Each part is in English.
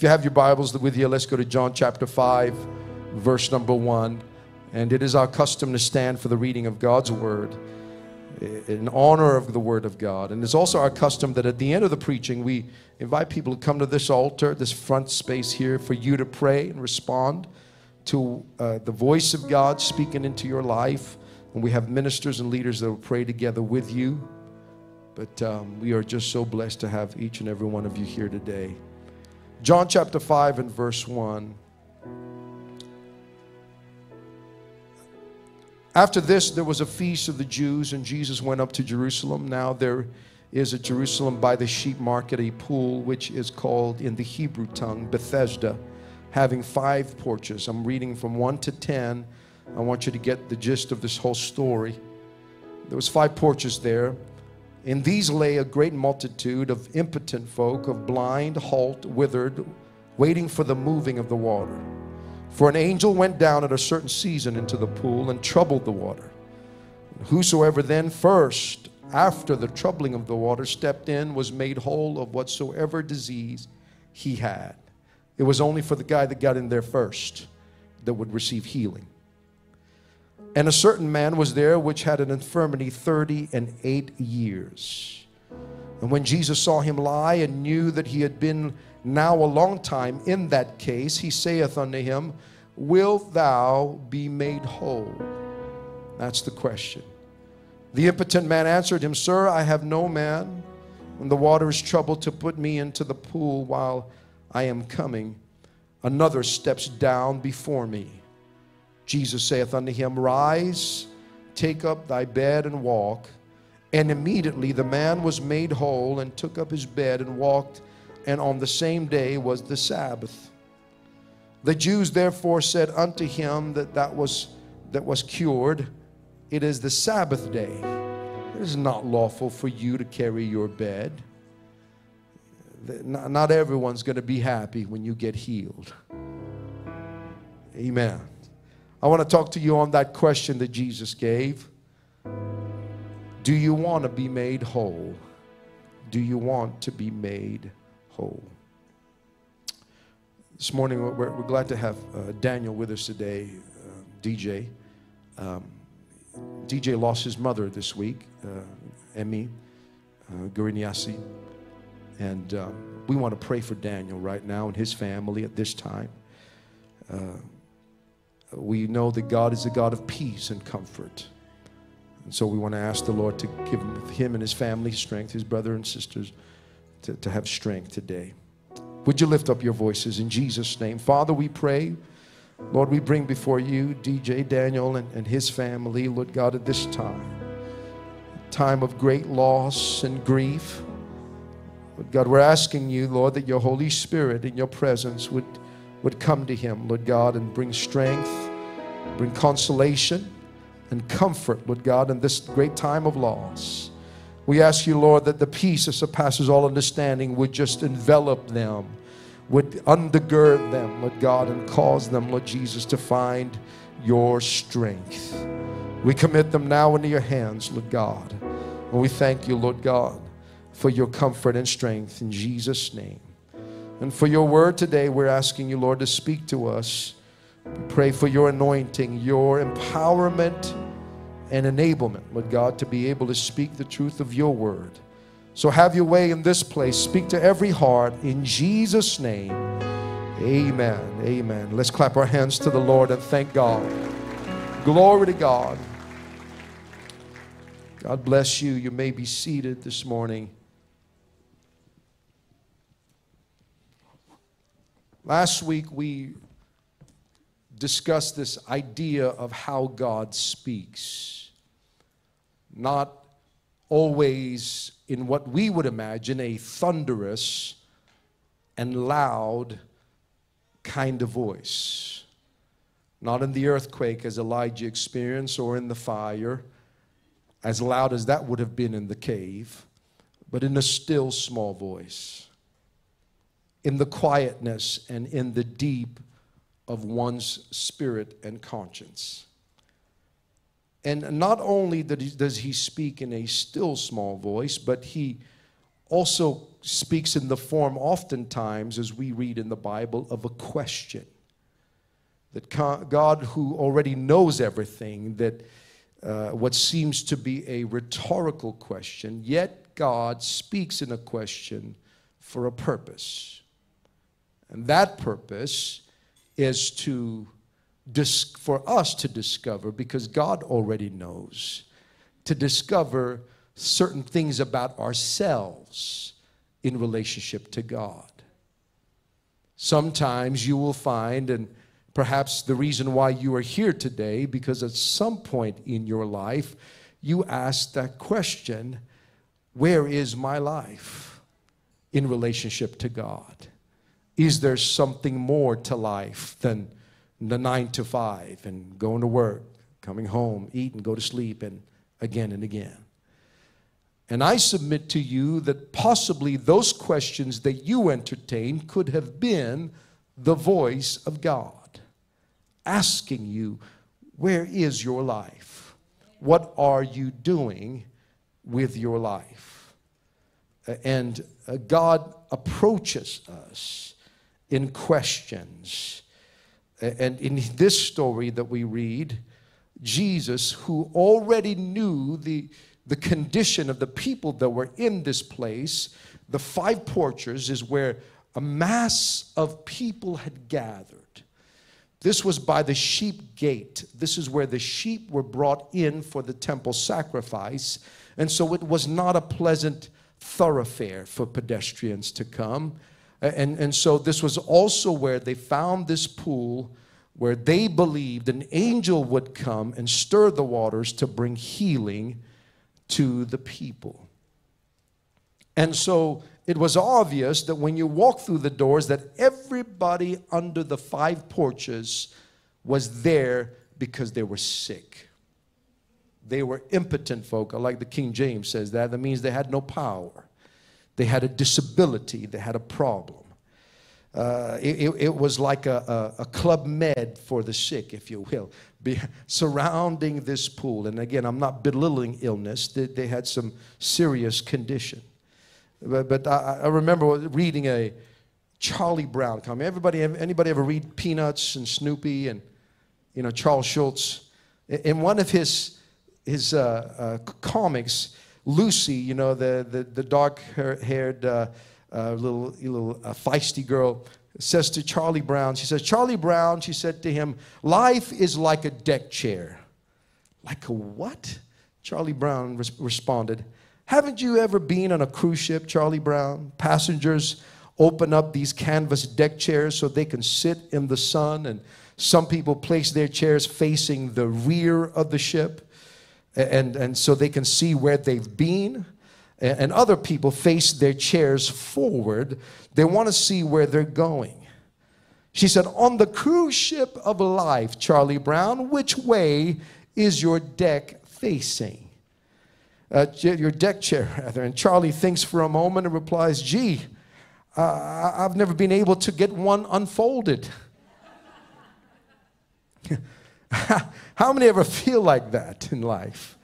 If you have your Bibles with you, let's go to John chapter 5, verse number 1. And it is our custom to stand for the reading of God's word in honor of the word of God. And it's also our custom that at the end of the preaching, we invite people to come to this altar, this front space here, for you to pray and respond to uh, the voice of God speaking into your life. And we have ministers and leaders that will pray together with you. But um, we are just so blessed to have each and every one of you here today. John chapter 5 and verse 1. After this, there was a feast of the Jews, and Jesus went up to Jerusalem. Now there is at Jerusalem by the sheep market a pool which is called in the Hebrew tongue Bethesda, having five porches. I'm reading from 1 to 10. I want you to get the gist of this whole story. There was five porches there. In these lay a great multitude of impotent folk, of blind, halt, withered, waiting for the moving of the water. For an angel went down at a certain season into the pool and troubled the water. Whosoever then first, after the troubling of the water, stepped in was made whole of whatsoever disease he had. It was only for the guy that got in there first that would receive healing. And a certain man was there which had an infirmity thirty and eight years. And when Jesus saw him lie and knew that he had been now a long time in that case, he saith unto him, Wilt thou be made whole? That's the question. The impotent man answered him, Sir, I have no man when the water is troubled to put me into the pool while I am coming. Another steps down before me. Jesus saith unto him, Rise, take up thy bed and walk. And immediately the man was made whole and took up his bed and walked. And on the same day was the Sabbath. The Jews therefore said unto him that that was that was cured, It is the Sabbath day. It is not lawful for you to carry your bed. Not everyone's going to be happy when you get healed. Amen. I want to talk to you on that question that Jesus gave. Do you want to be made whole? Do you want to be made whole? This morning, we're, we're glad to have uh, Daniel with us today, uh, DJ. Um, DJ lost his mother this week, uh, Emmy uh, Guriniasi. And um, we want to pray for Daniel right now and his family at this time. Uh, we know that God is a God of peace and comfort. And so we want to ask the Lord to give him and his family strength, his brother and sisters, to, to have strength today. Would you lift up your voices in Jesus' name? Father, we pray. Lord, we bring before you DJ Daniel and, and his family, Lord God, at this time. Time of great loss and grief. Lord God, we're asking you, Lord, that your Holy Spirit in your presence would would come to him, Lord God, and bring strength, bring consolation and comfort, Lord God, in this great time of loss. We ask you, Lord, that the peace that surpasses all understanding would just envelop them, would undergird them, Lord God, and cause them, Lord Jesus, to find your strength. We commit them now into your hands, Lord God. And we thank you, Lord God, for your comfort and strength in Jesus' name. And for your word today, we're asking you, Lord, to speak to us. We pray for your anointing, your empowerment and enablement, Lord God, to be able to speak the truth of your word. So have your way in this place. Speak to every heart in Jesus' name. Amen. Amen. Let's clap our hands to the Lord and thank God. Glory to God. God bless you. You may be seated this morning. Last week we discussed this idea of how God speaks. Not always in what we would imagine a thunderous and loud kind of voice. Not in the earthquake as Elijah experienced or in the fire, as loud as that would have been in the cave, but in a still small voice in the quietness and in the deep of one's spirit and conscience. And not only does he speak in a still small voice, but he also speaks in the form, oftentimes, as we read in the Bible, of a question. That God, who already knows everything, that uh, what seems to be a rhetorical question, yet God speaks in a question for a purpose. And that purpose is to dis- for us to discover, because God already knows, to discover certain things about ourselves in relationship to God. Sometimes you will find, and perhaps the reason why you are here today, because at some point in your life, you ask that question Where is my life in relationship to God? Is there something more to life than the nine to five and going to work, coming home, eat and go to sleep, and again and again? And I submit to you that possibly those questions that you entertain could have been the voice of God asking you, Where is your life? What are you doing with your life? And uh, God approaches us in questions. And in this story that we read, Jesus, who already knew the, the condition of the people that were in this place, the five porches is where a mass of people had gathered. This was by the sheep gate. This is where the sheep were brought in for the temple sacrifice. And so it was not a pleasant thoroughfare for pedestrians to come. And, and so this was also where they found this pool where they believed an angel would come and stir the waters to bring healing to the people. And so it was obvious that when you walk through the doors that everybody under the five porches was there because they were sick. They were impotent folk, like the King James says that. That means they had no power. They had a disability, they had a problem. Uh, it, it, was like a, a, a, club med for the sick, if you will, be, surrounding this pool. And again, I'm not belittling illness, they, they had some serious condition. But, but I, I, remember reading a Charlie Brown comic. Everybody, anybody ever read Peanuts and Snoopy and you know Charles Schulz? In one of his his uh, uh, comics, Lucy, you know, the, the, the dark haired uh, uh, little, little uh, feisty girl, says to Charlie Brown, she says, Charlie Brown, she said to him, life is like a deck chair. Like a what? Charlie Brown res- responded, Haven't you ever been on a cruise ship, Charlie Brown? Passengers open up these canvas deck chairs so they can sit in the sun, and some people place their chairs facing the rear of the ship and, and so they can see where they've been. And other people face their chairs forward. They want to see where they're going. She said, On the cruise ship of life, Charlie Brown, which way is your deck facing? Uh, your deck chair, rather. And Charlie thinks for a moment and replies, Gee, uh, I've never been able to get one unfolded. How many ever feel like that in life?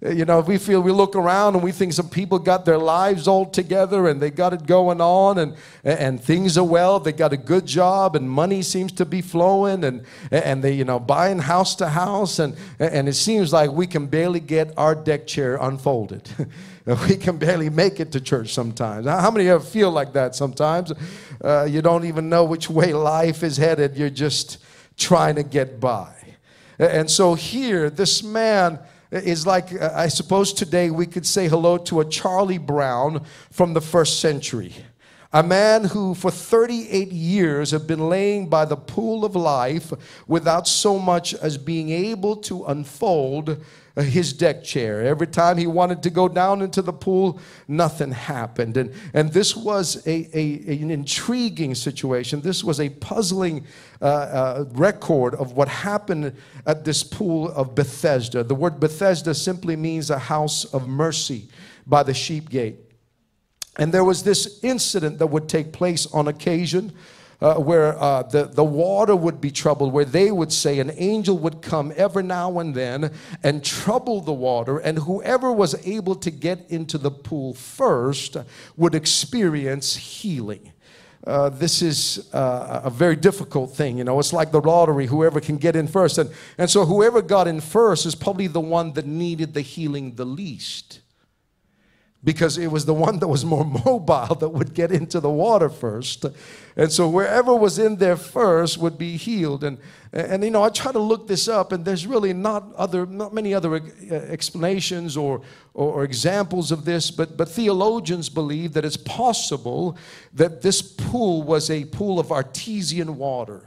You know, we feel we look around and we think some people got their lives all together and they got it going on and, and things are well, they got a good job and money seems to be flowing and, and they, you know, buying house to house and, and it seems like we can barely get our deck chair unfolded. we can barely make it to church sometimes. How many of you feel like that sometimes? Uh, you don't even know which way life is headed, you're just trying to get by. And so here, this man is like, uh, I suppose today we could say hello to a Charlie Brown from the first century. A man who for 38 years had been laying by the pool of life without so much as being able to unfold his deck chair. Every time he wanted to go down into the pool, nothing happened. And, and this was a, a an intriguing situation. This was a puzzling uh, uh, record of what happened at this pool of Bethesda. The word Bethesda simply means a house of mercy by the sheep gate. And there was this incident that would take place on occasion uh, where uh, the, the water would be troubled, where they would say an angel would come every now and then and trouble the water, and whoever was able to get into the pool first would experience healing. Uh, this is uh, a very difficult thing. You know, it's like the lottery, whoever can get in first. And, and so, whoever got in first is probably the one that needed the healing the least because it was the one that was more mobile that would get into the water first. And so wherever was in there first would be healed. And, and you know, I try to look this up, and there's really not other, not many other uh, explanations or, or, or examples of this, but, but theologians believe that it's possible that this pool was a pool of artesian water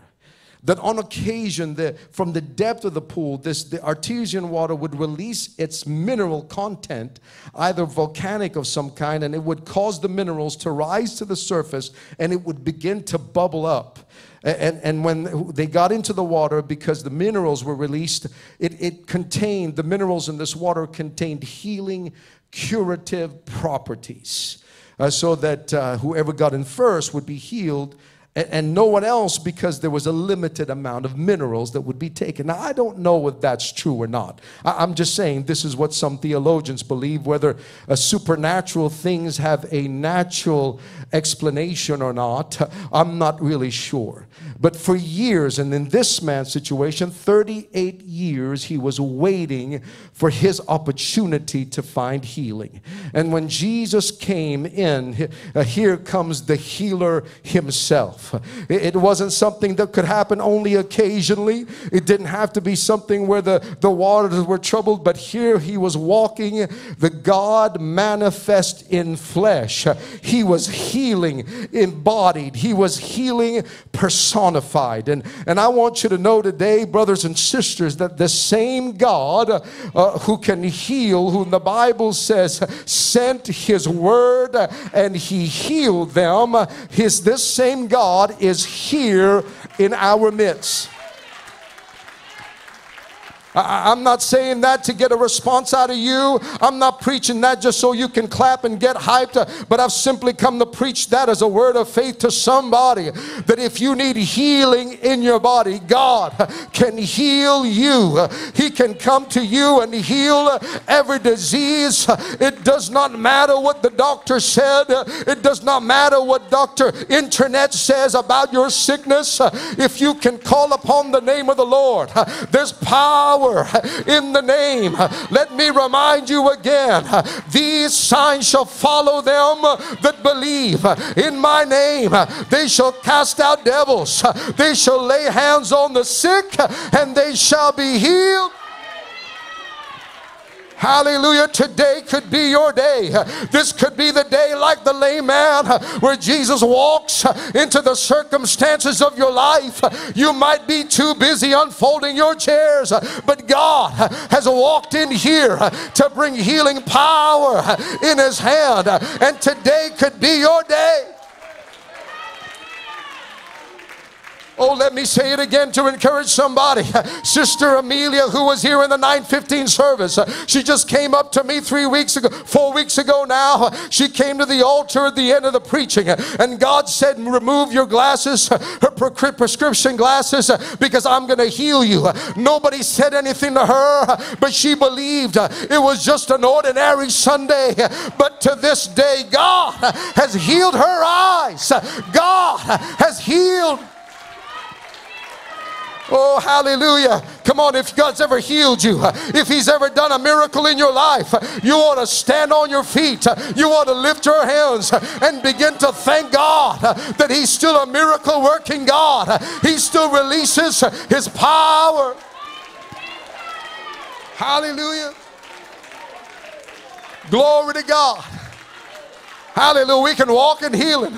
that on occasion the, from the depth of the pool this the artesian water would release its mineral content either volcanic of some kind and it would cause the minerals to rise to the surface and it would begin to bubble up. And, and when they got into the water because the minerals were released it, it contained the minerals in this water contained healing curative properties. Uh, so that uh, whoever got in first would be healed and, and no one else because there was a limited amount of minerals that would be taken. Now, I don't know if that's true or not. I, am just saying this is what some theologians believe, whether supernatural things have a natural explanation or not, I'm not really sure. But for years, and in this man's situation, 38 years, he was waiting for his opportunity to find healing. And when Jesus came in, uh, here comes the healer himself. It wasn't something that could happen only occasionally. It didn't have to be something where the, the waters were troubled, but here he was walking the God manifest in flesh. He was healing embodied, he was healing personified. And, and I want you to know today, brothers and sisters, that the same God uh, who can heal, whom the Bible says sent his word and he healed them, is this same God God is here in our midst. I'm not saying that to get a response out of you. I'm not preaching that just so you can clap and get hyped, but I've simply come to preach that as a word of faith to somebody that if you need healing in your body, God can heal you. He can come to you and heal every disease. It does not matter what the doctor said, it does not matter what Dr. Internet says about your sickness. If you can call upon the name of the Lord, there's power power in the name. Let me remind you again these signs shall follow them that believe in my name. They shall cast out devils, they shall lay hands on the sick, and they shall be healed. Hallelujah. Today could be your day. This could be the day, like the lame man, where Jesus walks into the circumstances of your life. You might be too busy unfolding your chairs, but God has walked in here to bring healing power in His hand. And today could be your day. Oh, let me say it again to encourage somebody. Sister Amelia, who was here in the 915 service, she just came up to me three weeks ago, four weeks ago now. She came to the altar at the end of the preaching, and God said, Remove your glasses, her prescription glasses, because I'm going to heal you. Nobody said anything to her, but she believed it was just an ordinary Sunday. But to this day, God has healed her eyes, God has healed Oh, hallelujah. Come on, if God's ever healed you, if He's ever done a miracle in your life, you ought to stand on your feet. You ought to lift your hands and begin to thank God that He's still a miracle working God. He still releases His power. Hallelujah. Glory to God. Hallelujah. We can walk in healing.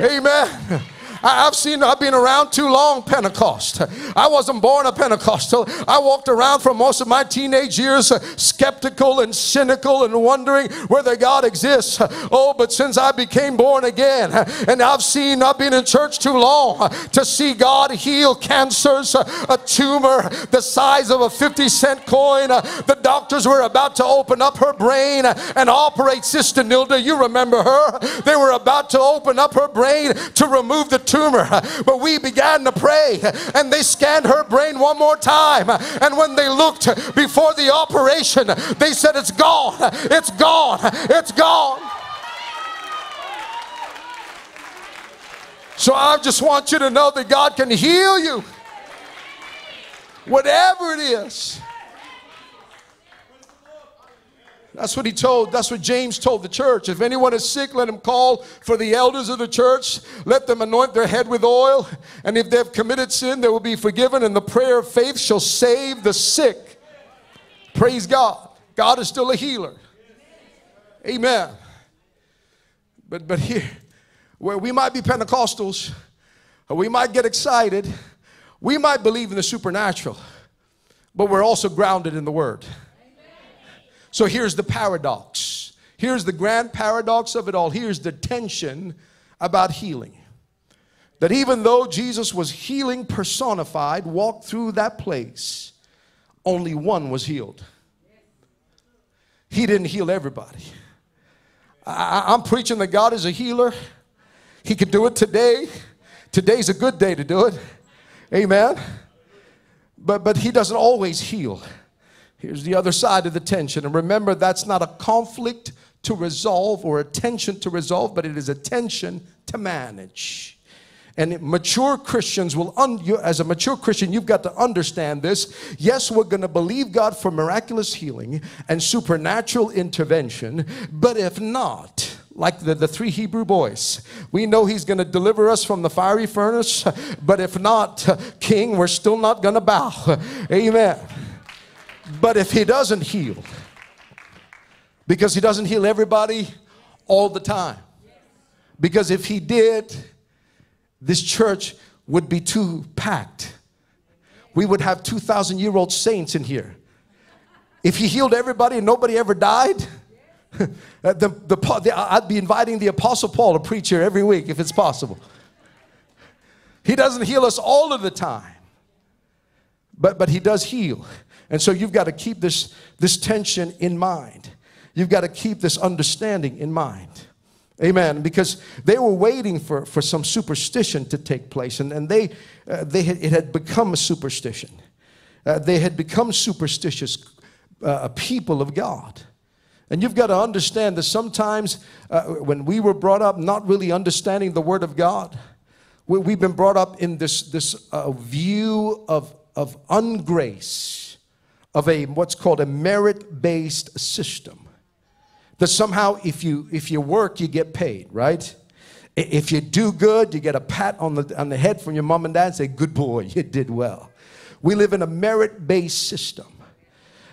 Amen. I, have seen, I've been around too long Pentecost. I wasn't born a Pentecostal. I walked around for most of my teenage years uh, skeptical and cynical and wondering whether God exists. Oh, but since I became born again, and I've seen, I've been in church too long uh, to see God heal cancers, uh, a tumor the size of a 50 cent coin. Uh, the doctors were about to open up her brain and operate Sister Nilda. You remember her? They were about to open up her brain to remove the tumor. But we began to pray and they scanned her brain one more time. And when they looked before the operation, they said, It's gone, it's gone, it's gone. So I just want you to know that God can heal you. Whatever it is. That's what he told, that's what James told the church. If anyone is sick, let him call for the elders of the church. Let them anoint their head with oil. And if they've committed sin, they will be forgiven. And the prayer of faith shall save the sick. Praise God. God is still a healer. Amen. But but here, where we might be Pentecostals, we might get excited, we might believe in the supernatural, but we're also grounded in the word. So here's the paradox. Here's the grand paradox of it all. Here's the tension about healing. That even though Jesus was healing personified, walked through that place, only one was healed. He didn't heal everybody. I, am preaching that God is a healer. He can do it today. Today's a good day to do it. Amen. But, but He doesn't always heal. Here's the other side of the tension. And remember, that's not a conflict to resolve or a tension to resolve, but it is a tension to manage. And mature Christians will, un, you, as a mature Christian, you've got to understand this. Yes, we're going to believe God for miraculous healing and supernatural intervention, but if not, like the, the three Hebrew boys. We know he's going to deliver us from the fiery furnace, but if not, King, we're still not going to bow. Amen. But if he doesn't heal, because he doesn't heal everybody all the time, because if he did, this church would be too packed. We would have 2,000 year old saints in here. If he healed everybody and nobody ever died, uh, the, the, the, I'd be inviting the Apostle Paul to preach here every week if it's possible. He doesn't heal us all of the time, but, but he does heal. And so you've got to keep this, this tension in mind. You've got to keep this understanding in mind. Amen. Because they were waiting for, for some superstition to take place, and, and they, uh, they had, it had become a superstition. Uh, they had become superstitious uh, people of God. And you've got to understand that sometimes uh, when we were brought up not really understanding the Word of God, we, have been brought up in this, this uh, view of, of ungrace of a what's called a merit-based system. That somehow if you if you work, you get paid, right? If you do good, you get a pat on the on the head from your mom and dad and say, Good boy, you did well. We live in a merit-based system.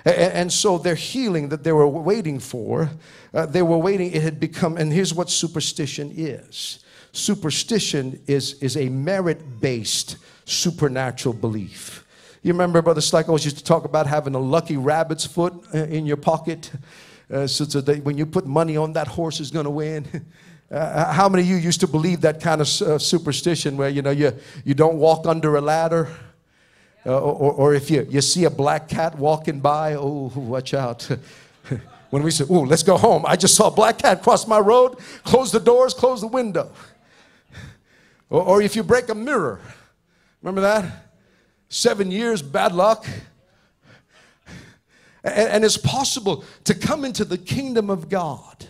And, so their healing that they were waiting for, uh, they were waiting, it had become, and here's what superstition is superstition is, is a merit based supernatural belief. You remember Brother Slyko used to talk about having a lucky rabbit's foot uh, in your pocket. Uh, so, so that when you put money on that horse is going to win. Uh, how many of you used to believe that kind of uh, superstition where you know you, you don't walk under a ladder? Uh, or, or if you, you see a black cat walking by, oh, watch out. when we say, oh, let's go home, I just saw a black cat cross my road, close the doors, close the window. Or, or if you break a mirror, remember that? Seven years, bad luck. And, and it's possible to come into the kingdom of God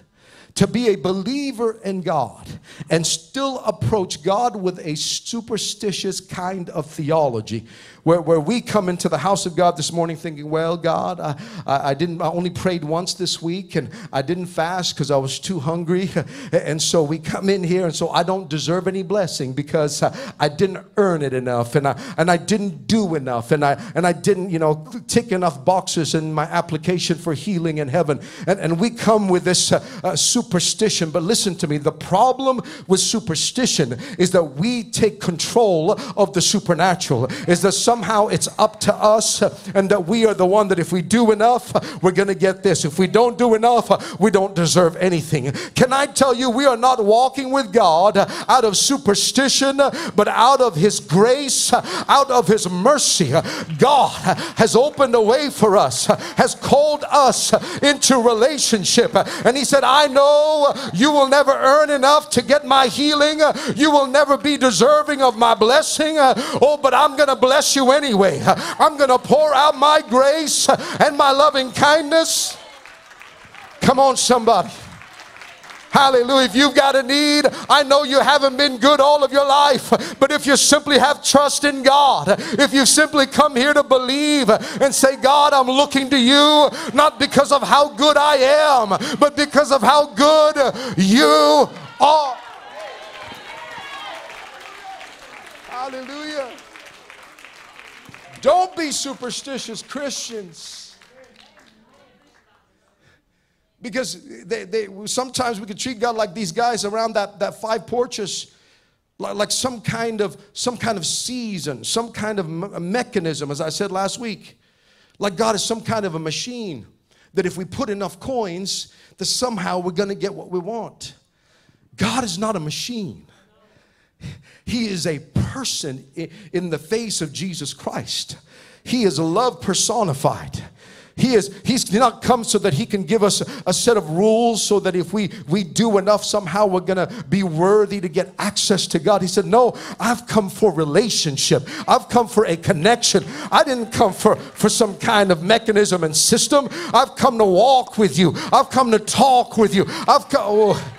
to be a believer in God and still approach God with a superstitious kind of theology where, where we come into the house of God this morning thinking, well, God, I, I, didn't, I only prayed once this week and I didn't fast because I was too hungry. And so we come in here and so I don't deserve any blessing because I didn't earn it enough and I, and I didn't do enough and I, and I didn't, you know, tick enough boxes in my application for healing in heaven. And, and we come with this uh, uh, superstition. But listen to me, the problem with superstition is that we take control of the supernatural, is that some somehow it's up to us uh, and that we are the one that if we do enough, we're going to get this. If we don't do enough, we don't deserve anything. Can I tell you, we are not walking with God out of superstition, but out of His grace, out of His mercy. God has opened a way for us, has called us into relationship. And He said, I know know you will never earn enough to get my healing. You will never be deserving of my blessing. Oh, but I'm going to bless you anyway. I'm going to pour out my grace and my loving kindness. Come on, somebody. Hallelujah. If you've got a need, I know you haven't been good all of your life, but if you simply have trust in God, if you simply come here to believe and say, God, I'm looking to you, not because of how good I am, but because of how good you are. Hallelujah. Don't be superstitious Christians. Because they, they, sometimes we can treat God like these guys around that, that five porches, like, some kind of some kind of season, some kind of me- mechanism, as I said last week. Like God is some kind of a machine that if we put enough coins, that somehow we're going to get what we want. God is not a machine. He is a person in the face of Jesus Christ. He is love personified. He is he's not come so that he can give us a set of rules so that if we we do enough somehow we're going to be worthy to get access to God. He said, "No, I've come for relationship. I've come for a connection. I didn't come for for some kind of mechanism and system. I've come to walk with you. I've come to talk with you. I've come oh.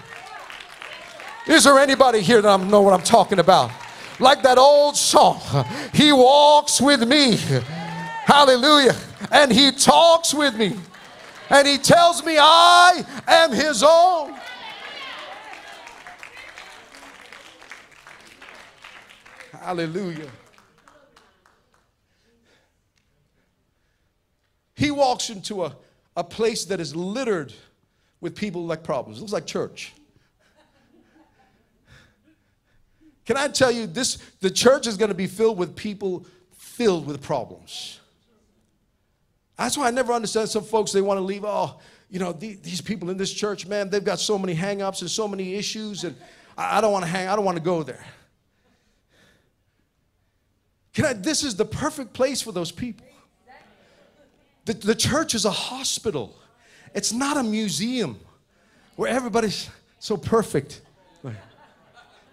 Is there anybody here that I know what I'm talking about? Like that old song, He walks with me. Hallelujah and he talks with me and he tells me I am his own. Hallelujah. He walks into a, a place that is littered with people like problems. It looks like church. Can I tell you this? The church is going to be filled with people filled with problems. That's why I never understand some folks, they want to leave, oh, you know, these people in this church, man, they've got so many hangups and so many issues, and I, don't want to hang, I don't want to go there. Can I, this is the perfect place for those people. The, the church is a hospital. It's not a museum where everybody's so perfect.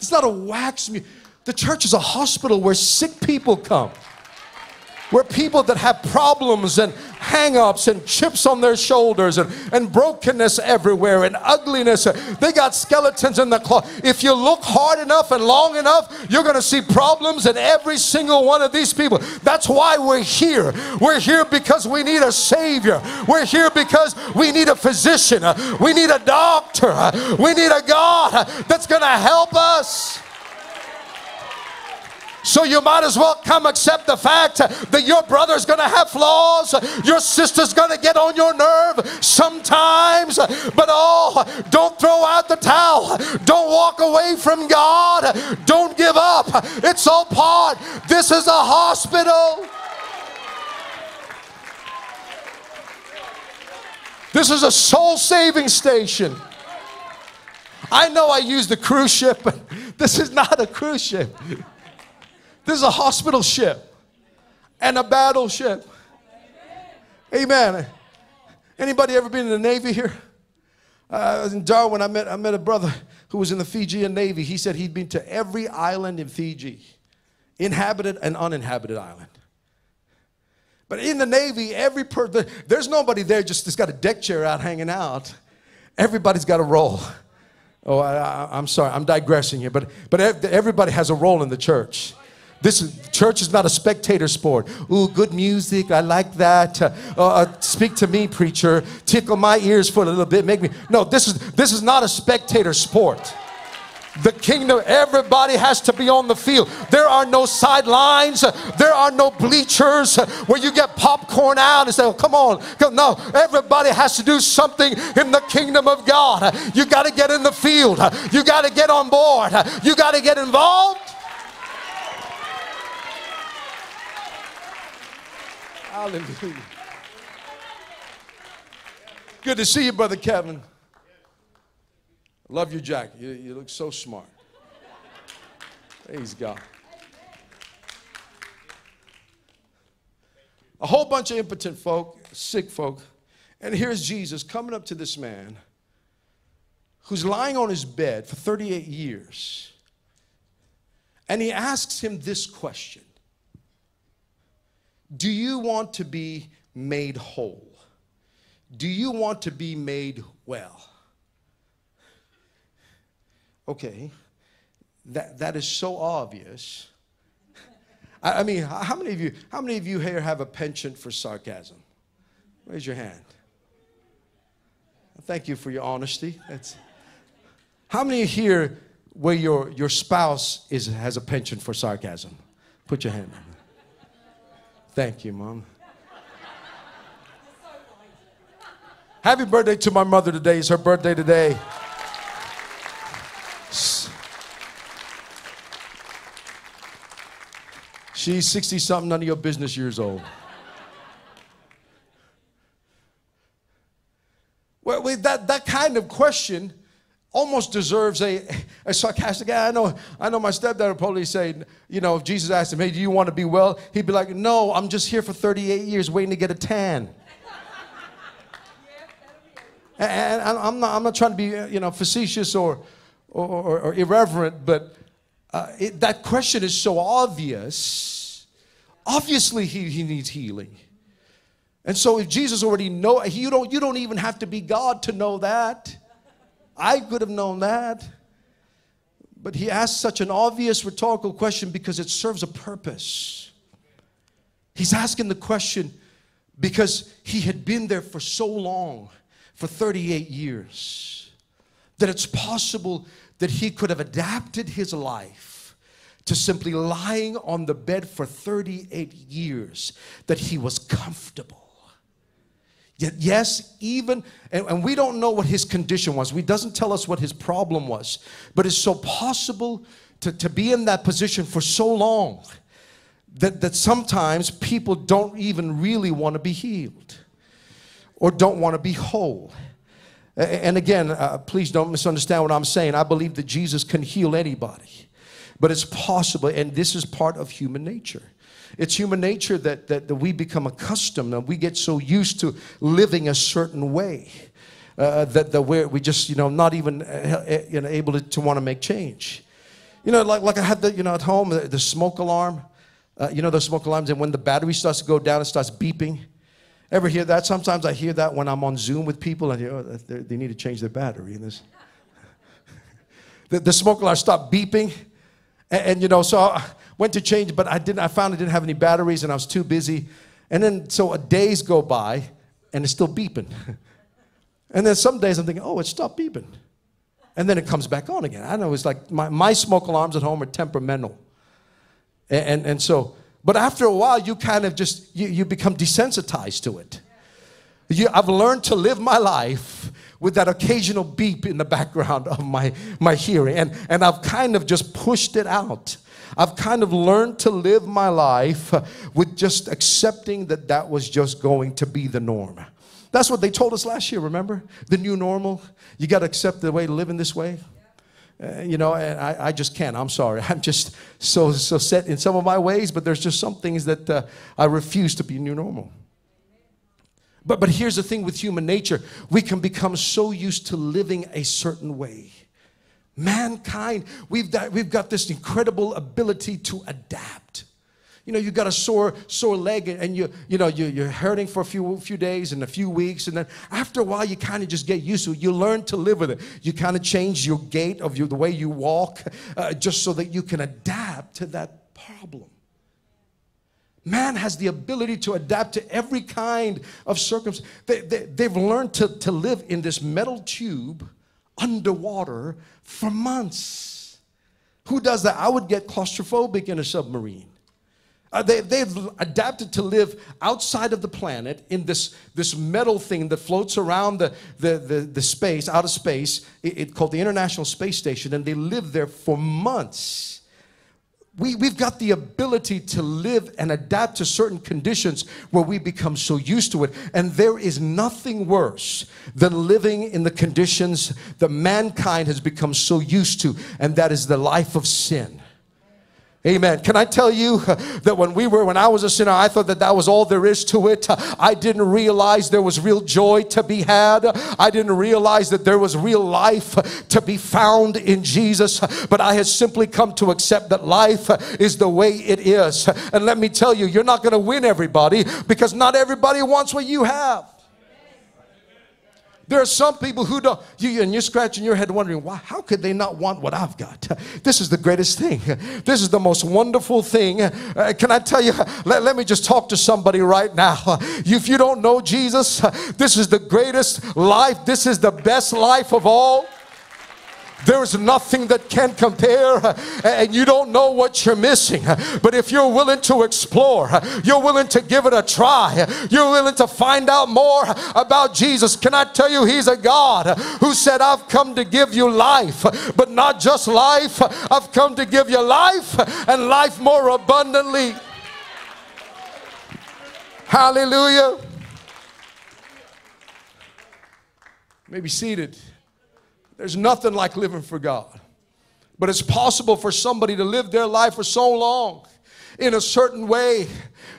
It's not a wax museum. The church is a hospital where sick people come where people that have problems and hang-ups and chips on their shoulders and, and brokenness everywhere and ugliness. They got skeletons in the closet. If you look hard enough and long enough you're going to see problems in every single one of these people. That's why we're here. We're here because we need a savior. We're here because we need a physician. We need a doctor. We need a god that's going to help us so you might as well come accept the fact that your brother's going to have flaws, your sister's going to get on your nerve sometimes, but oh, don't throw out the towel. Don't walk away from God. Don't give up. It's all part. This is a hospital. This is a soul saving station. I know I use the cruise ship, but this is not a cruise ship. This is a hospital ship and a battleship. Amen. Anybody ever been in the Navy here? Uh, in Darwin. I met, I met a brother who was in the Fijian Navy. He said he'd been to every island in Fiji, inhabited and uninhabited island. But in the Navy, every there's nobody there just that's got a deck chair out hanging out. Everybody's got a role. Oh, I, am sorry, I'm digressing here, but, but everybody has a role in the church. This is, church is not a spectator sport. Ooh, good music. I like that. Uh, uh, speak to me, preacher. Tickle my ears for a little bit. Make me. No, this is this is not a spectator sport. The kingdom, everybody has to be on the field. There are no sidelines. There are no bleachers where you get popcorn out and say, oh, come on. No, everybody has to do something in the kingdom of God. You got to get in the field. You got to get on board. You got to get involved. Hallelujah. Good to see you, Brother Kevin. Love your jacket. You, you look so smart. Praise God. A whole bunch of impotent folk, sick folk. And here's Jesus coming up to this man who's lying on his bed for 38 years. And he asks him this question Do you want to be made whole? Do you want to be made well? Okay, that, that is so obvious. I, I mean, how many of you, how many of you here have a penchant for sarcasm? Raise your hand. Thank you for your honesty. That's, how many here where your, your spouse is, has a penchant for sarcasm? Put your hand up. Thank you, Mom. Happy birthday to my mother today. It's her birthday today. She's 60 something, none of your business years old. well, that, that kind of question almost deserves a, a sarcastic I know, I know my stepdad would probably say, you know, if Jesus asked him, hey, do you want to be well? He'd be like, no, I'm just here for 38 years waiting to get a tan. and I'm not, I'm not trying to be, you know, facetious or, or, or, irreverent, but uh, it, that question is so obvious. Obviously, he, he needs healing. And so if Jesus already know, you don't, you don't even have to be God to know that. I could have known that. But he asked such an obvious rhetorical question because it serves a purpose. He's asking the question because he had been there for so long, for 38 years, that it's possible that he could have adapted his life to simply lying on the bed for 38 years, that he was comfortable yes, even, and, and, we don't know what his condition was. He doesn't tell us what his problem was. But it's so possible to, to be in that position for so long that, that sometimes people don't even really want to be healed or don't want to be whole. And again, uh, please don't misunderstand what I'm saying. I believe that Jesus can heal anybody. But it's possible, and this is part of human nature. It's human nature that, that, that we become accustomed and we get so used to living a certain way uh, that, that we're we just, you know, not even uh, you know, able to, to want to make change. You know, like, like I had the, you know, at home, the, the smoke alarm. Uh, you know, the smoke alarms, and when the battery starts to go down, it starts beeping. Ever hear that? Sometimes I hear that when I'm on Zoom with people and oh, they need to change their battery. And this, the, the smoke alarm stopped beeping. And, and, you know, so I went to change, but I didn't. I found I didn't have any batteries, and I was too busy. And then so days go by, and it's still beeping. and then some days I'm thinking, oh, it stopped beeping, and then it comes back on again. I know it's like my, my smoke alarms at home are temperamental, and, and and so. But after a while, you kind of just you, you become desensitized to it. You, I've learned to live my life with that occasional beep in the background of my, my hearing. And, and I've kind of just pushed it out. I've kind of learned to live my life with just accepting that that was just going to be the norm. That's what they told us last year, remember? The new normal. You got to accept the way to live in this way. Uh, you know, and I, I just can't. I'm sorry. I'm just so so set in some of my ways, but there's just some things that uh, I refuse to be new normal. But but here's the thing with human nature: we can become so used to living a certain way Mankind, we've got, we've got this incredible ability to adapt. You know, you got a sore, sore leg and you, you know, you, you're hurting for a few, few days and a few weeks. And then after a while, you kind of just get used to it. You learn to live with it. You kind of change your gait of your, the way you walk uh, just so that you can adapt to that problem. Man has the ability to adapt to every kind of circumstance. They, they, they've learned to, to live in this metal tube underwater for months. Who does that? I would get claustrophobic in a submarine. Uh, they, they've adapted to live outside of the planet in this, this metal thing that floats around the, the, the, the space, out of space, it, it, called the International Space Station, and they live there for months we, we've got the ability to live and adapt to certain conditions where we become so used to it. And there is nothing worse than living in the conditions that mankind has become so used to, and that is the life of sin. Amen. Can I tell you that when we were, when I was a sinner, I thought that that was all there is to it. I didn't realize there was real joy to be had. I didn't realize that there was real life to be found in Jesus. But I had simply come to accept that life is the way it is. And let me tell you, you're not going to win everybody because not everybody wants what you have. There are some people who don't, you, and you're scratching your head wondering, why, how could they not want what I've got? This is the greatest thing. This is the most wonderful thing. Uh, can I tell you, let, let me just talk to somebody right now. If you don't know Jesus, this is the greatest life. This is the best life of all. There's nothing that can compare, uh, and you don't know what you're missing. But if you're willing to explore, you're willing to give it a try, you're willing to find out more about Jesus. Can I tell you, He's a God who said, I've come to give you life, but not just life, I've come to give you life and life more abundantly. Hallelujah. Maybe seated. There's nothing like living for God. But it's possible for somebody to live their life for so long in a certain way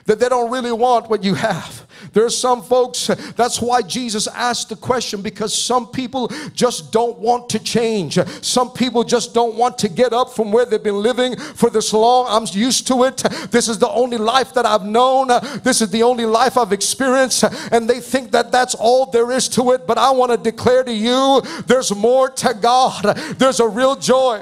that they don't really want what you have. There are some folks, that's why Jesus asked the question because some people just don't want to change. Some people just don't want to get up from where they've been living for this long. I'm used to it. This is the only life that I've known. This is the only life I've experienced. And they think that that's all there is to it. But I want to declare to you there's more to God, there's a real joy.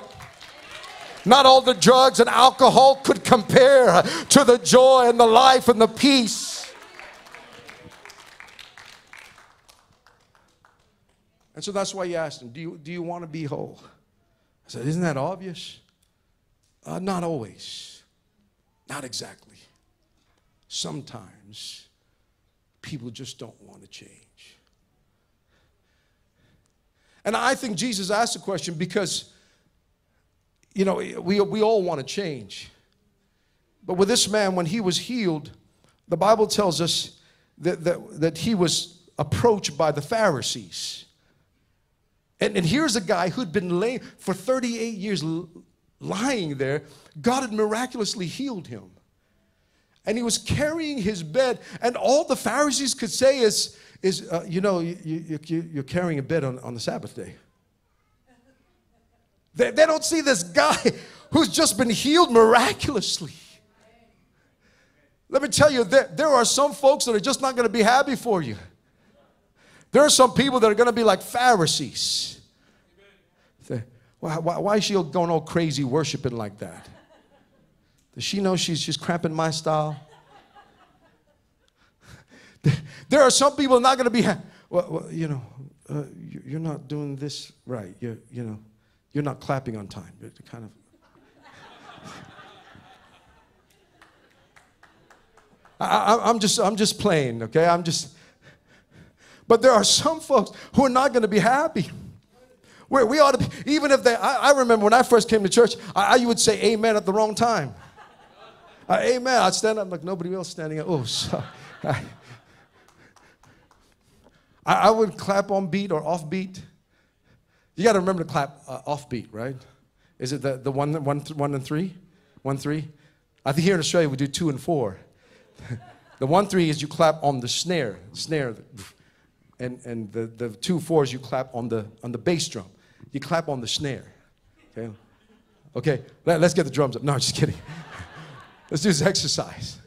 Not all the drugs and alcohol could compare to the joy and the life and the peace. And so that's why you asked him, Do you, do you want to be whole? I said, Isn't that obvious? Uh, not always. Not exactly. Sometimes people just don't want to change. And I think Jesus asked the question because you know, we, we all want to change. But with this man, when he was healed, the Bible tells us that, that, that he was approached by the Pharisees. And, and here's a guy who'd been laying for 38 years lying there. God had miraculously healed him. And he was carrying his bed. And all the Pharisees could say is, is uh, you know, you, you, you're carrying a bed on, on the Sabbath day. They, they don't see this guy who's just been healed miraculously. Let me tell you, there, there are some folks that are just not going to be happy for you. There are some people that are going to be like Pharisees. why, why, why is she going all crazy worshiping like that? Does she know she's just cramping my style? there are some people not going to be, well, well, you know, uh, you're not doing this right. You, you know, you're not clapping on time. You're kind of. I, am just, I'm just playing, okay? I'm just. But there are some folks who are not going to be happy. Where we ought to be, even if they, I, I remember when I first came to church, I, I would say amen at the wrong time. Uh, amen. I'd stand up like nobody else standing up. Oh, so, I, I would clap on beat or off beat. You got to remember to clap uh, offbeat, right? Is it the, the one, one, one and three? One, three? I think here in Australia we do two and four. the one, three is you clap on the snare, snare, and, and the, the two, fours you clap on the, on the bass drum. You clap on the snare. Okay? Okay, Let, us get the drums up. No, just kidding. let's do this exercise.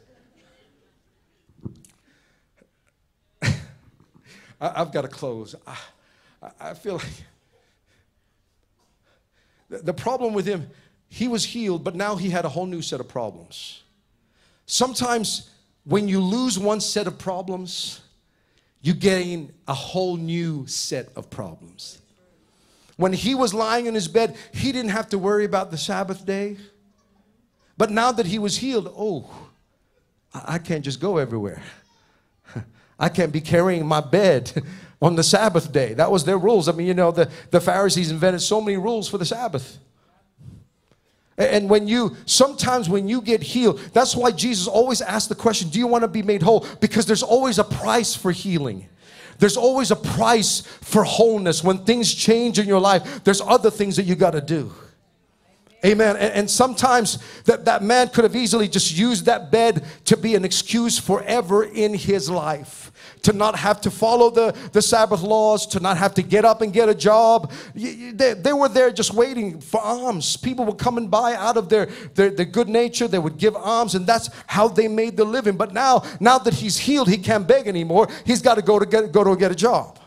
I, have got to close. I, I feel like the problem with him, he was healed, but now he had a whole new set of problems. Sometimes when you lose one set of problems, you gain a whole new set of problems. When he was lying in his bed, he didn't have to worry about the Sabbath day. But now that he was healed, oh, I can't just go everywhere. I can't be carrying my bed on the Sabbath day. That was their rules. I mean, you know, the, the Pharisees invented so many rules for the Sabbath. And when you, sometimes when you get healed, that's why Jesus always asks the question, Do you want to be made whole? Because there's always a price for healing. There's always a price for wholeness. When things change in your life, there's other things that you got to do. Amen. And, and, sometimes that, that man could have easily just used that bed to be an excuse forever in his life. To not have to follow the, the Sabbath laws, to not have to get up and get a job. They, they were there just waiting for alms. People were coming by out of their, their, their good nature. They would give alms, and that's how they made the living. But now, now that he's healed, he can't beg anymore. He's got to go to get, go to get a job.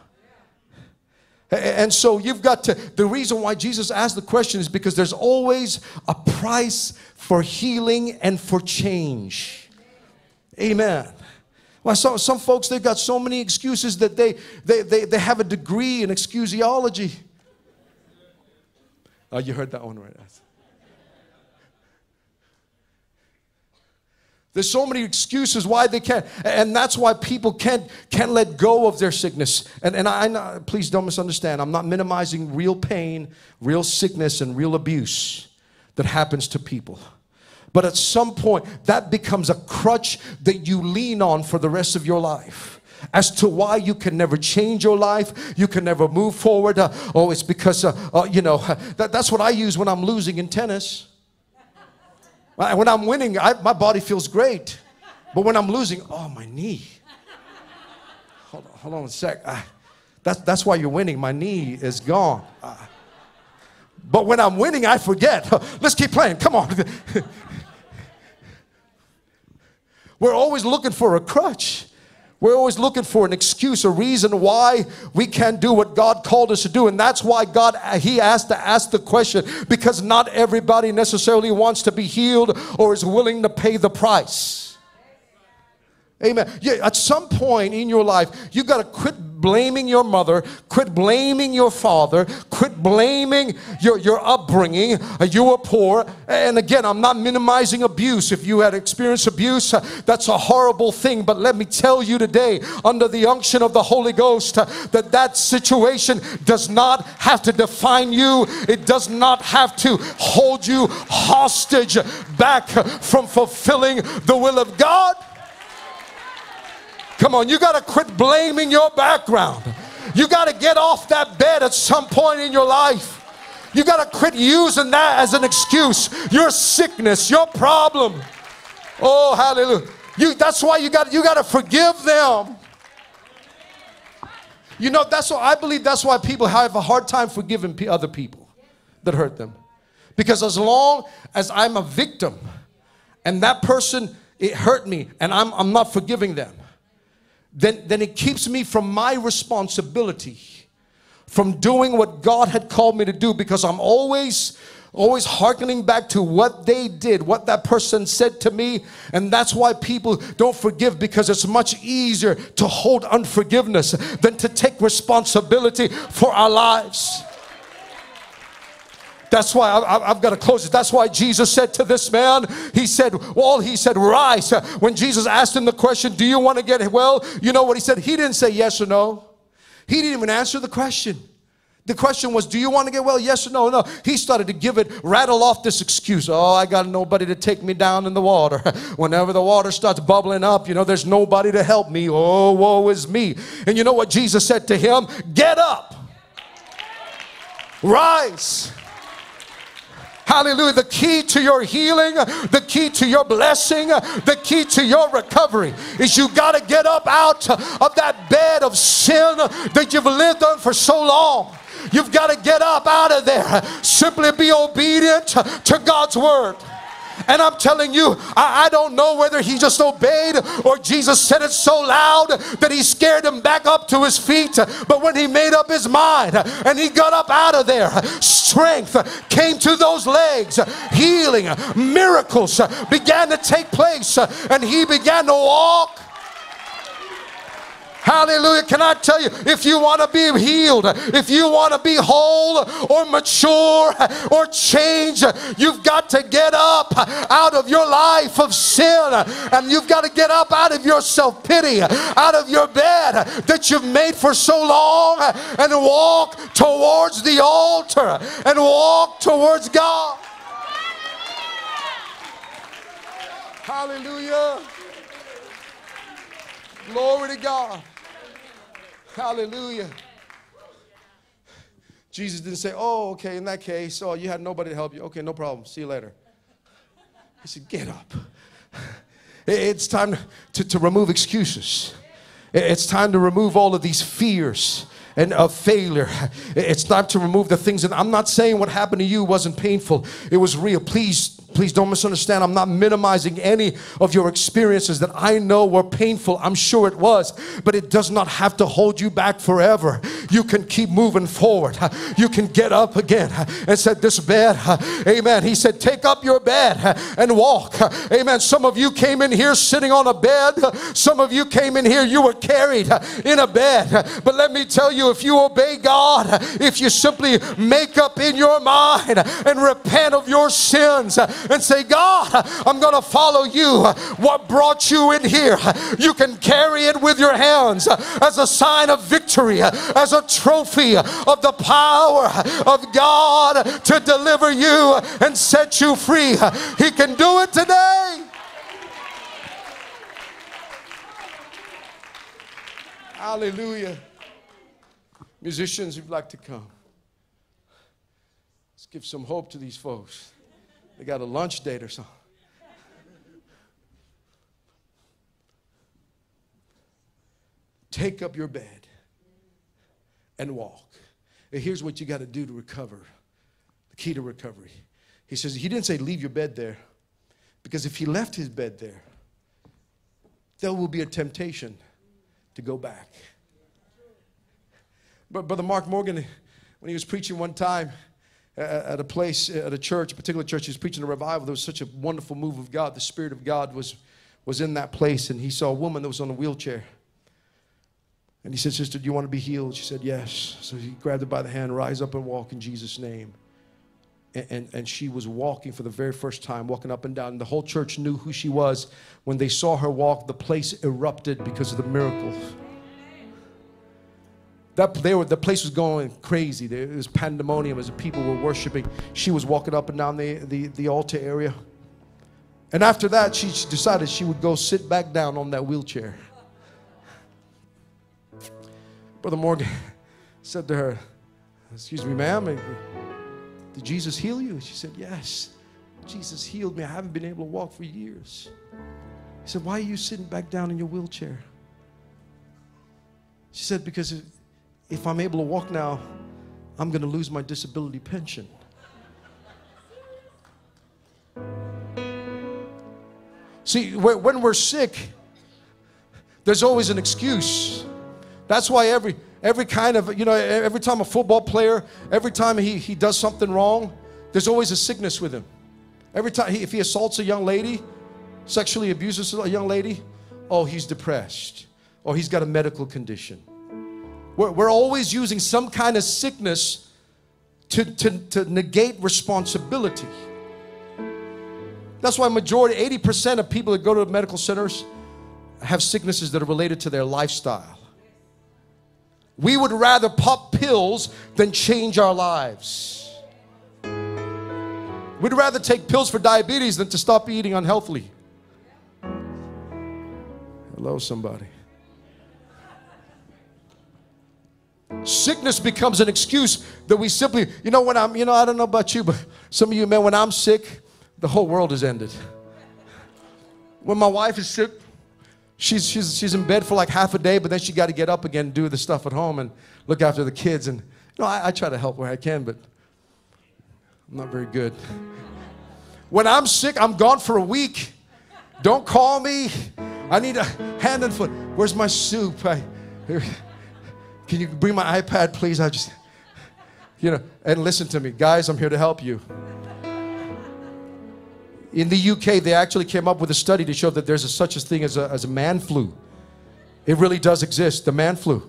And so you've got to, the reason why Jesus asked the question is because there's always a price for healing and for change. Amen. Well, saw some folks, they've got so many excuses that they, they, they, they have a degree in excusiology. Oh, you heard that one right. There's so many excuses why they can't, and that's why people can't can't let go of their sickness. And and I, I please don't misunderstand. I'm not minimizing real pain, real sickness, and real abuse that happens to people. But at some point, that becomes a crutch that you lean on for the rest of your life as to why you can never change your life, you can never move forward. Uh, oh, it's because, uh, uh, you know, that, that's what I use when I'm losing in tennis. When I'm winning, I, my body feels great. But when I'm losing, oh, my knee. Hold on, hold on a sec. I, that's, that's why you're winning. My knee is gone. But when I'm winning, I forget. Let's keep playing. Come on. We're always looking for a crutch. We're always looking for an excuse, a reason why we can't do what God called us to do. And that's why God, He asked to ask the question because not everybody necessarily wants to be healed or is willing to pay the price. Amen. Yeah, at some point in your life, you've got to quit blaming your mother, quit blaming your father, quit blaming your, your upbringing. Uh, you were poor. And again, I'm not minimizing abuse. If you had experienced abuse, uh, that's a horrible thing. But let me tell you today, under the unction of the Holy Ghost, uh, that that situation does not have to define you, it does not have to hold you hostage back from fulfilling the will of God. Come on, you got to quit blaming your background. You got to get off that bed at some point in your life. You got to quit using that as an excuse. Your sickness, your problem. Oh, hallelujah. You, that's why you got you got to forgive them. You know, that's why I believe that's why people have a hard time forgiving other people that hurt them. Because as long as I'm a victim and that person it hurt me and I'm, I'm not forgiving them, then, then it keeps me from my responsibility, from doing what God had called me to do, because I'm always always hearkening back to what they did, what that person said to me. And that's why people don't forgive because it's much easier to hold unforgiveness than to take responsibility for our lives. That's why I, have got to close it. That's why Jesus said to this man, He said, Well, He said, Rise. When Jesus asked him the question, Do you want to get well? You know what He said? He didn't say yes or no. He didn't even answer the question. The question was, Do you want to get well? Yes or no? No. He started to give it, rattle off this excuse. Oh, I got nobody to take me down in the water. Whenever the water starts bubbling up, you know, there's nobody to help me. Oh, woe is me. And you know what Jesus said to him? Get up, rise. Hallelujah. The key to your healing, the key to your blessing, the key to your recovery is you got to get up out of that bed of sin that you've lived on for so long. You've got to get up out of there. Simply be obedient to God's word. And I'm telling you, I, I, don't know whether he just obeyed or Jesus said it so loud that he scared him back up to his feet. But when he made up his mind and he got up out of there, strength came to those legs, healing, miracles began to take place, and he began to walk Hallelujah. Can I tell you, if you want to be healed, if you want to be whole or mature or change, you've got to get up out of your life of sin and you've got to get up out of your self pity, out of your bed that you've made for so long and walk towards the altar and walk towards God. Hallelujah. Glory to God. Hallelujah. Jesus didn't say, Oh, okay, in that case, oh, you had nobody to help you. Okay, no problem. See you later. He said, Get up. It's time to, to remove excuses. It's time to remove all of these fears and of failure. It's time to remove the things that I'm not saying what happened to you wasn't painful. It was real. Please Please don't misunderstand. I'm not minimizing any of your experiences that I know were painful. I'm sure it was, but it does not have to hold you back forever. You can keep moving forward. You can get up again and said, This bed, amen. He said, Take up your bed and walk. Amen. Some of you came in here sitting on a bed. Some of you came in here, you were carried in a bed. But let me tell you, if you obey God, if you simply make up in your mind and repent of your sins, and say, God, I'm going to follow you. What brought you in here? You can carry it with your hands as a sign of victory, as a trophy of the power of God to deliver you and set you free. He can do it today. Hallelujah. Musicians, who'd like to come, let's give some hope to these folks. They got a lunch date or something. Take up your bed and walk. And here's what you got to do to recover the key to recovery. He says, He didn't say leave your bed there, because if he left his bed there, there will be a temptation to go back. But Brother Mark Morgan, when he was preaching one time, at a place, at a church, a particular church, he was preaching a revival. There was such a wonderful move of God. The Spirit of God was, was in that place, and he saw a woman that was on a wheelchair. And he said, Sister, do you want to be healed? She said, Yes. So he grabbed her by the hand, rise up and walk in Jesus' name. And, and, and, she was walking for the very first time, walking up and down. And the whole church knew who she was. When they saw her walk, the place erupted because of the miracle. That, they were, the place was going crazy. There was pandemonium as the people were worshiping. She was walking up and down the, the, the altar area. And after that, she decided she would go sit back down on that wheelchair. Brother Morgan said to her, Excuse me, ma'am, eh, did Jesus heal you? She said, Yes. Jesus healed me. I haven't been able to walk for years. He said, Why are you sitting back down in your wheelchair? She said, Because if I'm able to walk now, I'm going to lose my disability pension. See, when we're sick, there's always an excuse. That's why every every kind of you know every time a football player, every time he, he does something wrong, there's always a sickness with him. Every time he, if he assaults a young lady, sexually abuses a young lady, oh he's depressed, or he's got a medical condition. We're, we're always using some kind of sickness to, to, to negate responsibility. That's why majority, 80% of people that go to medical centers have sicknesses that are related to their lifestyle. We would rather pop pills than change our lives. We'd rather take pills for diabetes than to stop eating unhealthily. Hello, somebody. Sickness becomes an excuse that we simply, you know, when I'm, you know, I don't know about you, but some of you men, when I'm sick, the whole world is ended. When my wife is sick, she's, she's, she's in bed for like half a day, but then she got to get up again and do the stuff at home and look after the kids. And, you know, I, I try to help where I can, but I'm not very good. When I'm sick, I'm gone for a week. Don't call me. I need a hand and foot. Where's my soup? I, can you bring my iPad, please? I just, you know, and listen to me. Guys, I'm here to help you. In the UK, they actually came up with a study to show that there's a, such a thing as a, as a man flu. It really does exist, the man flu.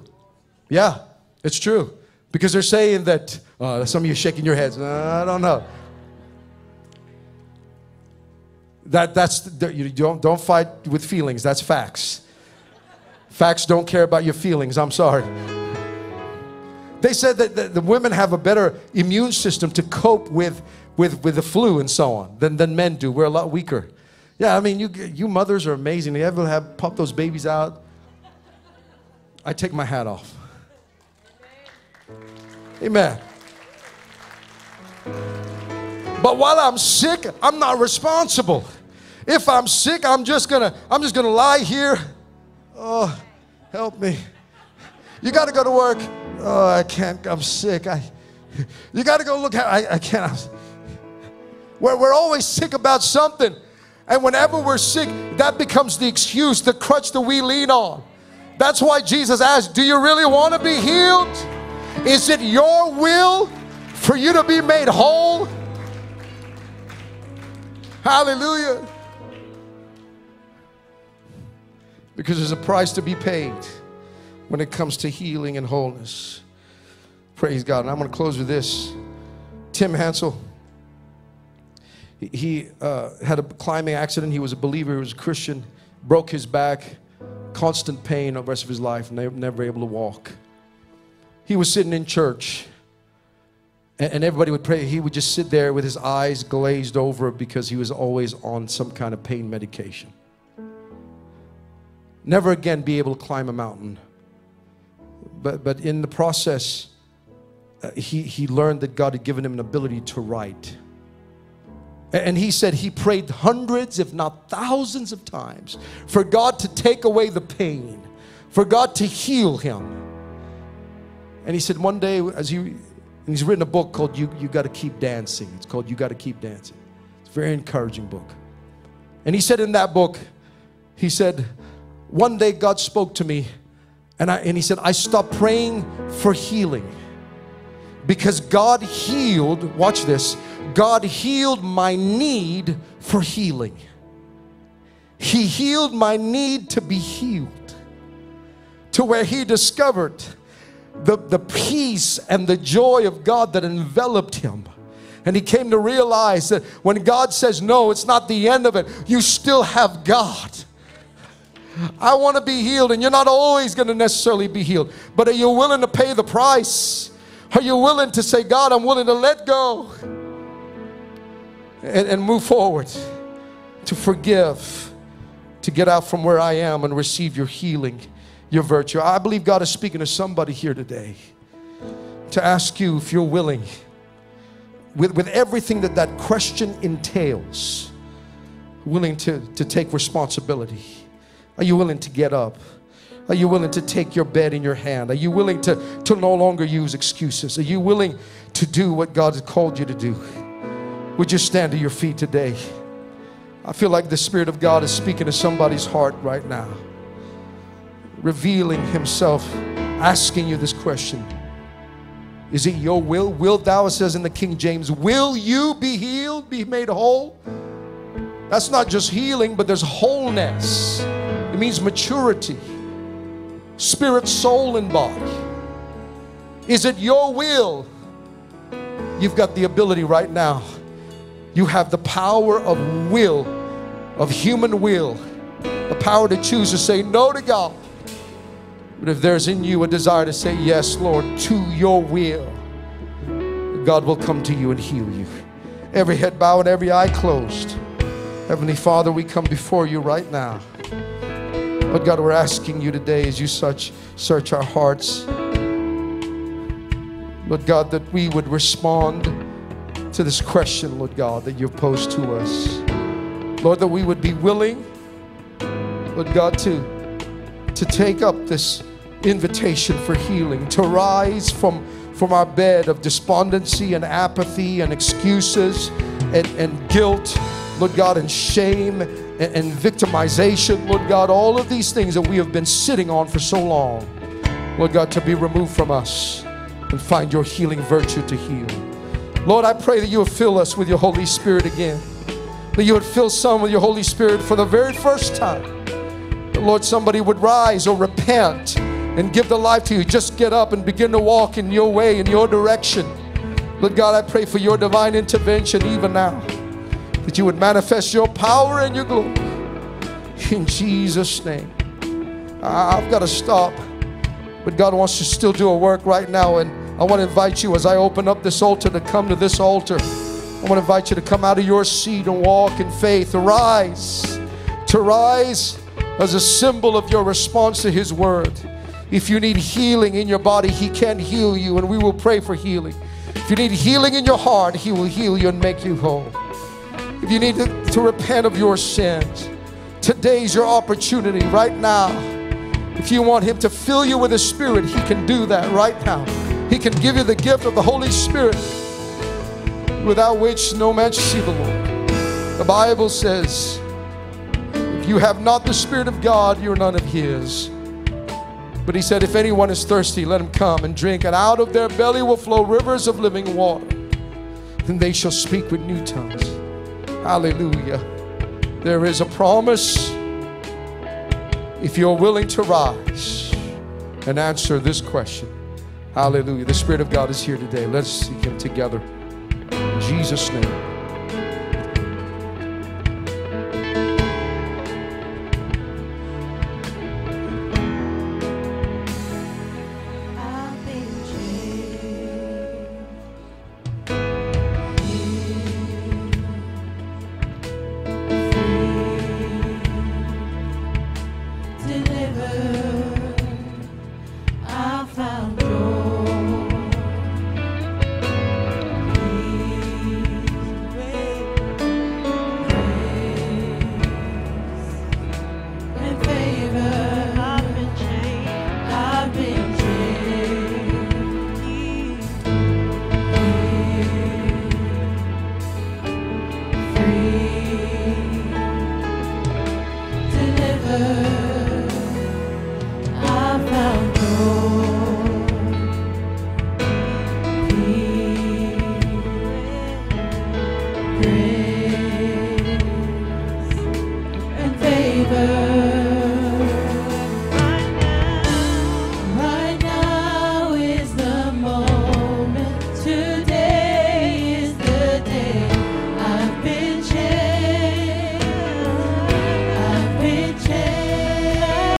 Yeah, it's true. Because they're saying that, uh, some of you shaking your heads, uh, I don't know. That, that's, you don't, don't fight with feelings, that's facts. Facts don't care about your feelings, I'm sorry. They said that the, the women have a better immune system to cope with, with, with the flu and so on than, than men do. We're a lot weaker. Yeah, I mean, you, you mothers are amazing. You ever have pop those babies out? I take my hat off. Amen. But while I'm sick, I'm not responsible. If I'm sick, I'm just gonna, I'm just gonna lie here. Oh, help me. You gotta go to work. Oh, I can't, I'm sick. I you gotta go look at I, I can't. We're, we're always sick about something. And whenever we're sick, that becomes the excuse, the crutch that we lean on. That's why Jesus asked, Do you really want to be healed? Is it your will for you to be made whole? Hallelujah. Because there's a price to be paid when it comes to healing and wholeness. Praise God. And I'm going to close with this. Tim Hansel, he uh, had a climbing accident. He was a believer, he was a Christian, broke his back, constant pain the rest of his life, never, never able to walk. He was sitting in church and everybody would pray. He would just sit there with his eyes glazed over because he was always on some kind of pain medication. Never again be able to climb a mountain. But, but in the process, uh, he, he learned that God had given him an ability to write. And he said he prayed hundreds, if not thousands of times for God to take away the pain, for God to heal him. And he said one day, as he and he's written a book called You, you Got to Keep Dancing. It's called You Got to Keep Dancing. It's a very encouraging book. And he said in that book, he said, One day God spoke to me, and, I, and he said, I stopped praying for healing because God healed, watch this, God healed my need for healing. He healed my need to be healed to where he discovered the, the peace and the joy of God that enveloped him. And he came to realize that when God says no, it's not the end of it. You still have God. I want to be healed, and you're not always going to necessarily be healed. But are you willing to pay the price? Are you willing to say, God, I'm willing to let go and, and move forward, to forgive, to get out from where I am and receive your healing? your virtue. I believe God is speaking to somebody here today to ask you if you're willing, with, with everything that that question entails, willing to, to take responsibility. Are you willing to get up? Are you willing to take your bed in your hand? Are you willing to, to no longer use excuses? Are you willing to do what God has called you to do? Would you stand to your feet today? I feel like the Spirit of God is speaking to somebody's heart right now revealing himself, asking you this question Is it your will? Will thou, it says in the King James, will you be healed, be made whole? That's not just healing, but there's wholeness. Means maturity, spirit, soul, and body. Is it your will? You've got the ability right now. You have the power of will, of human will, the power to choose to say no to God but if there's in you a desire to say, Yes, Lord, to your will, God will come to you and heal you. Every head bowed, every eye closed. Heavenly Father, we come before you right now. But God, we're asking you today as you such search our hearts, Lord God, that we would respond to this question, Lord God, that you've posed to us. Lord, that we would be willing, Lord God, to, to take up this invitation for healing, to rise from, from our bed of despondency and apathy and excuses and, and guilt, Lord God, and shame and, and victimization, Lord God, all of these things that we have been sitting on for so long, Lord God, to be removed from us and find your healing virtue to heal. Lord, I pray that you would fill us with your Holy Spirit again. That you would fill some with your Holy Spirit for the very first time. That, Lord, somebody would rise or repent and give the life to you, just get up and begin to walk in your way, in your direction. Lord God, I pray for your divine intervention even now, that you would manifest your power and your glory. In Jesus' name. I've got to stop, but God wants to still do a work right now. And I want to invite you as I open up this altar to come to this altar. I want to invite you to come out of your seat and walk in faith. Arise. To rise as a symbol of your response to His word. If you need healing in your body, He can heal you, and we will pray for healing. If you need healing in your heart, He will heal you and make you whole. If you need to, to repent of your sins, today's your opportunity right now. If you want Him to fill you with His Spirit, He can do that right now. He can give you the gift of the Holy Spirit, without which no man shall see the Lord. The Bible says, if you have not the Spirit of God, you're none of His. But He said, if anyone is thirsty, let him come and drink, and out of their belly will flow rivers of living water. Then they shall speak with new tongues. Hallelujah. There is a promise if you're willing to rise and answer this question. Hallelujah. The Spirit of God is here today. Let's seek Him together. In Jesus' name.